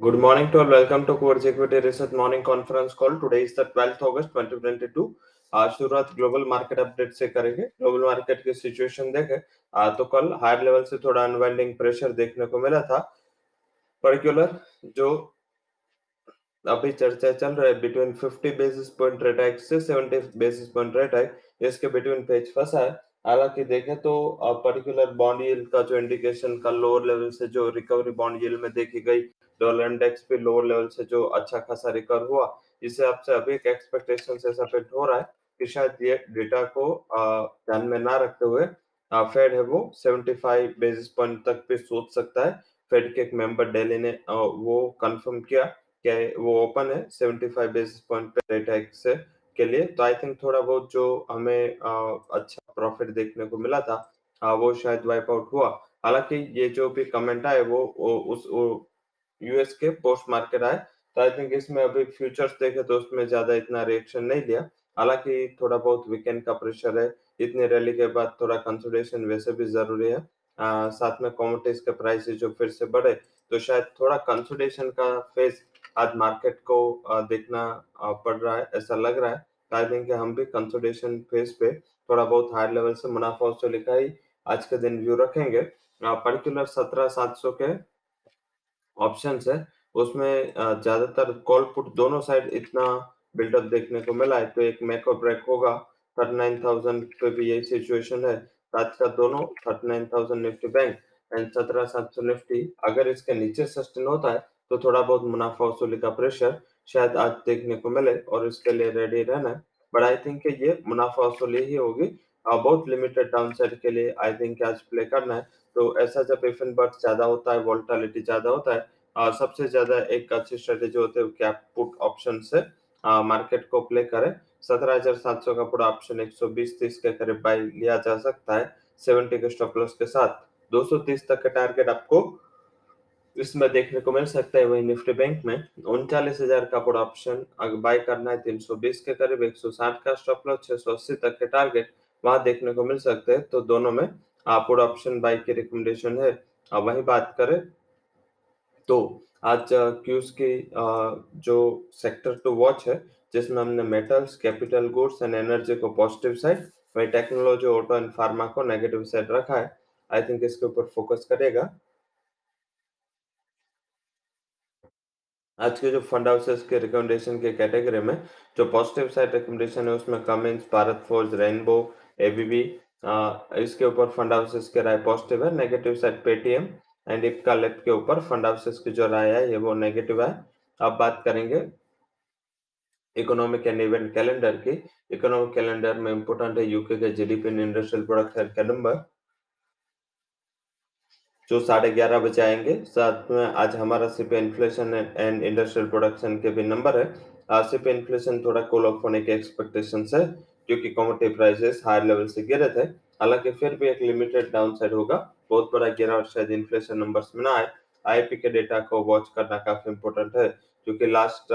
Good morning to all. Welcome to Quartz Equity Research Morning Conference Call. Today is the 12th August 2022. आज शुरुआत global market update से करेंगे global market की situation देखें आ, तो कल हायर लेवल से थोड़ा अनवाइंडिंग प्रेशर देखने को मिला था पर्टिकुलर जो अभी चर्चा चल रहा है between 50 basis point rate hike से 70 बेसिस पॉइंट रेट हाइक इसके बिटवीन पेज फंसा है हालाँकि देखें तो पर्टिकुलर बॉन्ड यील्ड का जो इंडिकेशन कल लोअर लेवल से जो रिकवरी बॉन्ड यील्ड में देखी गई डॉलर इंडेक्स पे लोअर लेवल से जो अच्छा खासा रिकवर हुआ इसे आपसे अभी एक एक्सपेक्टेशन से सफेक्ट हो रहा है कि शायद ये डेटा को ध्यान में ना रखते हुए फेड है वो 75 बेसिस पॉइंट तक भी सोच सकता है। फेड के एक मेंबर डेली ने वो कंफर्म किया कि वो ओपन है 75 बेसिस पॉइंट पे रेट हाइक से के लिए। तो आई थिंक थोड़ा बहुत जो हमें अच्छा प्रॉफिट देखने को मिला था वो शायद वाइप आउट हुआ। हालाँकि ये जो भी कमेंट आए वो, वो उस यूएस के पोस्ट मार्केट आए। तो आई थिंक इसमें अभी फ्यूचर्स देखे तो उसमें ज़्यादा इतना रिएक्शन नहीं लिया। हालाँकि थोड़ा बहुत वीकेंड का प्रेशर है। इतनी रैली के बाद थोड़ा कंसोलिडेशन वैसे भी ज़रूरी है। आ, साथ में कॉमोडिटीज के प्राइस जो फिर से बढ़े तो शायद थोड़ा कंसोलिडेशन का फ़ेज़ आज मार्केट को देखना पड़ रहा है ऐसा लग रहा है। आई थिंक हम भी कंसोलिडेशन फ़ेज़ पे थोड़ा बहुत हायर लेवल से मुनाफा वसूली का ही आज के दिन व्यू रखेंगे। पर्टिकुलर सत्रह सात सौ के ऑप्शन है, उसमें ज़्यादातर कॉल पुट दोनों साइड इतना बिल्डअप देखने को मिला है। तो एक मैक और ब्रेक होगा थर्टी नाइन थाउज़ेंड पे भी यही सिचुएशन है। आज का दोनों thirty nine thousand Nifty bank and सत्रह सात सौ निफ्टी अगर इसके नीचे सस्टेन होता है तो थोड़ा बहुत मुनाफा वसूली का प्रेशर शायद आज देखने को मिले और इसके लिए रेडी रहना है। बट आई थिंक ये मुनाफा वसूली ही होगी। बहुत लिमिटेड डाउन साइड के लिए आई थिंक आज प्ले करना है। तो ऐसा जब इफ़ एंड बट ज़्यादा होता है वोल्टालिटी ज़्यादा होता है आ, सबसे ज़्यादा एक अच्छी स्ट्रेटेजी होती है कैप पुट ऑप्शन से मार्केट को प्ले करें। सत्रह हज़ार सात सौ का पूरा ऑप्शन एक सौ बीस तीस के करीब बाई लिया जा सकता है सेवेंटी के स्टॉप लॉस के साथ। दो सौ तीस तक का टारगेट आपको इसमें देखने को मिल सकता है वही निफ्टी बैंक में। उनचालीस हज़ार का पूरा ऑप्शन अगर बाय करना है तीन सौ बीस के करीब एक सौ साठ का स्टॉप लॉस छह सौ अस्सी तक के टारगेट वहाँ देखने को मिल सकते हैं। तो दोनों में पूरा ऑप्शन बाई की रिकमेंडेशन है। अब वही बात करें। तो आज क्यूज की जो सेक्टर टू वॉच है, जिसमें हमने metals capital goods and energy को पॉजिटिव साइड वही टेक्नोलॉजी ऑटो एंड फार्मा को नेगेटिव साइड रखा है। आई थिंक इसके ऊपर फोकस करेगा आज के जो फंड हाउसेस के रिकमेंडेशन के कैटेगरी में जो पॉजिटिव साइड रिकमेंडेशन है, उसमें Cummins Bharat Forge Rainbow ABB इसके ऊपर फंड हाउसेस के राय पॉजिटिव है negative side Paytm and Ipca left के ऊपर फंड हाउसेस की जो राय है, ये वो नेगेटिव है। अब बात करेंगे इकोनॉमिक एंड इवेंट कैलेंडर की। इकोनॉमिक कैलेंडर में इंपोर्टेंट है यूके के जीडीपी एंड इंडस्ट्रियल प्रोडक्ट का नंबर जो साढ़े ग्यारह बजे आएँगे, साथ में आज हमारा CP inflation and industrial production के भी नंबर है। सीपी इन्फ्लेशन थोड़ा कोल ऑफ़ होने के एक्सपेक्टेशन है। क्योंकि कॉमोडिटी प्राइसेस हायर लेवल से गिरे थे। हालाँकि फिर भी एक लिमिटेड डाउन साइड होगा। बहुत बड़ा गिरावट शायद इन्फ्लेशन नंबर्स में ना आए। आईपी के डेटा को वॉच करना काफ़ी इंपोर्टेंट है, क्योंकि लास्ट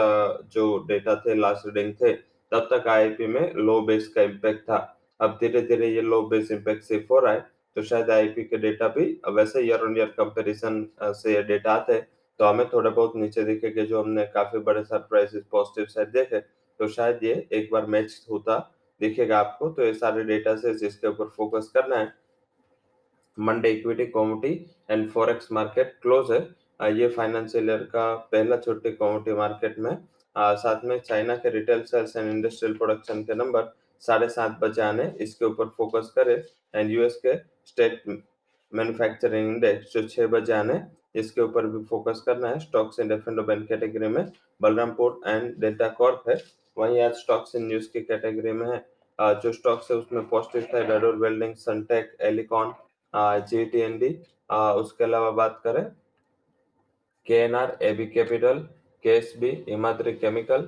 जो डेटा थे लास्ट रीडिंग थे, तब तक आईपी में लो बेस का इम्पैक्ट था। अब धीरे धीरे ये लो बेस इम्पैक्ट सिर्फ़ हो रहा है तो शायद आईपी के डेटा भी वैसे ईयर ऑन ईयर कंपेरिजन से ये डेटा आते तो हमें थोड़ा बहुत नीचे दिखे कि जो हमने काफ़ी बड़े सरप्राइजेस पॉजिटिव साइड देखे तो शायद ये एक बार मैच होता। दिखेगा आपको तो ये सारे डेटा से जिसके ऊपर फोकस करना है Monday equity commodity and forex market close है। ये फाइनेंशियल ईयर का पहला छोटे कॉमोडिटी मार्केट में आ, साथ में चाइना के retail sales and industrial production के नंबर साढ़े सात बजे आने इसके ऊपर फोकस करें। एंड यूएस के स्टेट मैन्युफैक्चरिंग इंडेक्स जो छह बजे आने इसके ऊपर भी फोकस करना है। Stocks in different open category में बलरामपुर एंड डेल्टा कॉर्प है। वहीं आज स्टॉक्स इन न्यूज़ की कैटेगरी में है। जो स्टॉक्स है उसमें पॉजिटिव था Ador welding Suntek Elecon GTND उसके अलावा बात करें K N R AB Capital K S B Himadri Chemical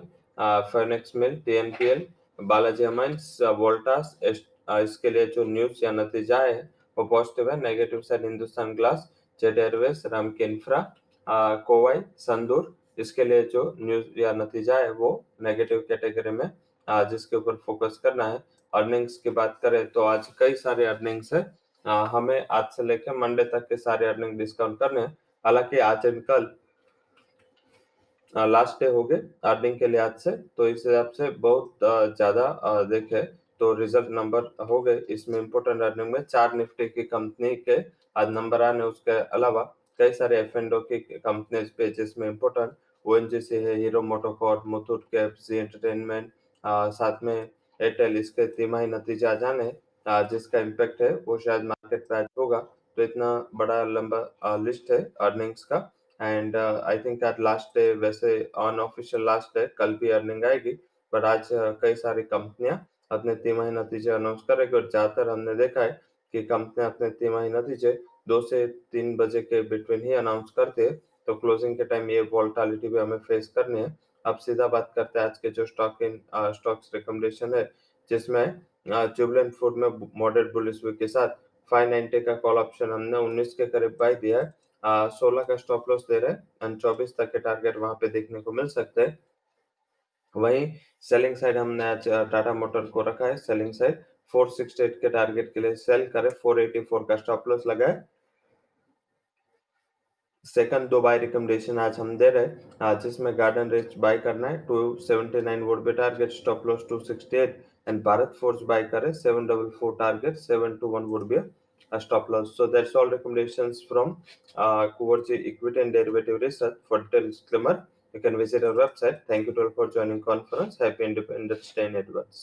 फेनेक्स मिल टीएनपीएल बालाजी अमाइंस वोल्टास इसके लिए जो न्यूज़ या नतीजा है, वो पॉजिटिव है। Negative side Hindustan Glass Jet Airways Ram Infra Kovai Sandur इसके लिए जो न्यूज़ या नतीजा है वो नेगेटिव कैटेगरी में जिसके ऊपर फोकस करना है। अर्निंग्स की बात करें तो आज कई सारे अर्निंग्स है। हमें आज से लेकर मंडे तक के सारे अर्निंग डिस्काउंट करने हैं। हालाँकि आज एंड कल लास्ट डे हो गए अर्निंग के लिहाज से। तो इस हिसाब से बहुत ज़्यादा देखे तो रिज़ल्ट नंबर हो गए। इसमें इम्पोर्टेंट अर्निंग में चार निफ्टी की कंपनी के आज नंबर आने उसके अलावा। कई सारे एफ़ एंड की कंपनीज़ पे जिसमें important O N G C है Hero MotoCorp Muthoot Cap C entertainment साथ में एयरटेल इसके तिमाही नतीजा जाने जिसका इम्पैक्ट है, वो शायद मार्केट पे आज होगा। तो इतना बड़ा लंबा लिस्ट है अर्निंग्स का। एंड आई थिंक आज लास्ट डे वैसे ऑन ऑफिशियल लास्ट डे कल भी अर्निंग आएगी। पर आज कई सारी कंपनियाँ अपने तिमाही नतीजे अनाउंस करेगी और ज़्यादातर हमने देखा है कि कंपनियाँ अपने तिमाही नतीजे दो से तीन बजे के बिटवीन ही अनाउंस करते तो क्लोजिंग के टाइम ये वोल्टालिटी भी हमें फेस करनी है। अब सीधा बात करते हैं आज के जो स्टॉक इन स्टॉक्स रिकमेंडेशन है, जिसमें जुबलेंट फ़ूड में मॉडरेट बुलिश के साथ 590 का कॉल ऑप्शन हमने 19 के करीब बाय दिया है। सोलह का स्टॉप लॉस दे रहे हैं एंड चौबीस तक के टारगेट वहाँ पे देखने को मिल सकते हैं। वहीं सेलिंग साइड हमने आज टाटा मोटर को रखा है सेलिंग साइड 468 के टारगेट के लिए सेल करे 484 का स्टॉप लॉस लगा है सेकंड दो बाय रिकमेंडेशन आज हम दे रहे हैं। आज इसमें गार्डन रेस बाय करना है। Two seventy nine vote bay target stop loss two sixty eight and Bharat Forge buy करें seven double four target seven two one vote B stop loss so that's all recommendation from कुवर्च equity and derivative research for detail disclaimer you can visit our website thank you too for joining conference happy independence day in advance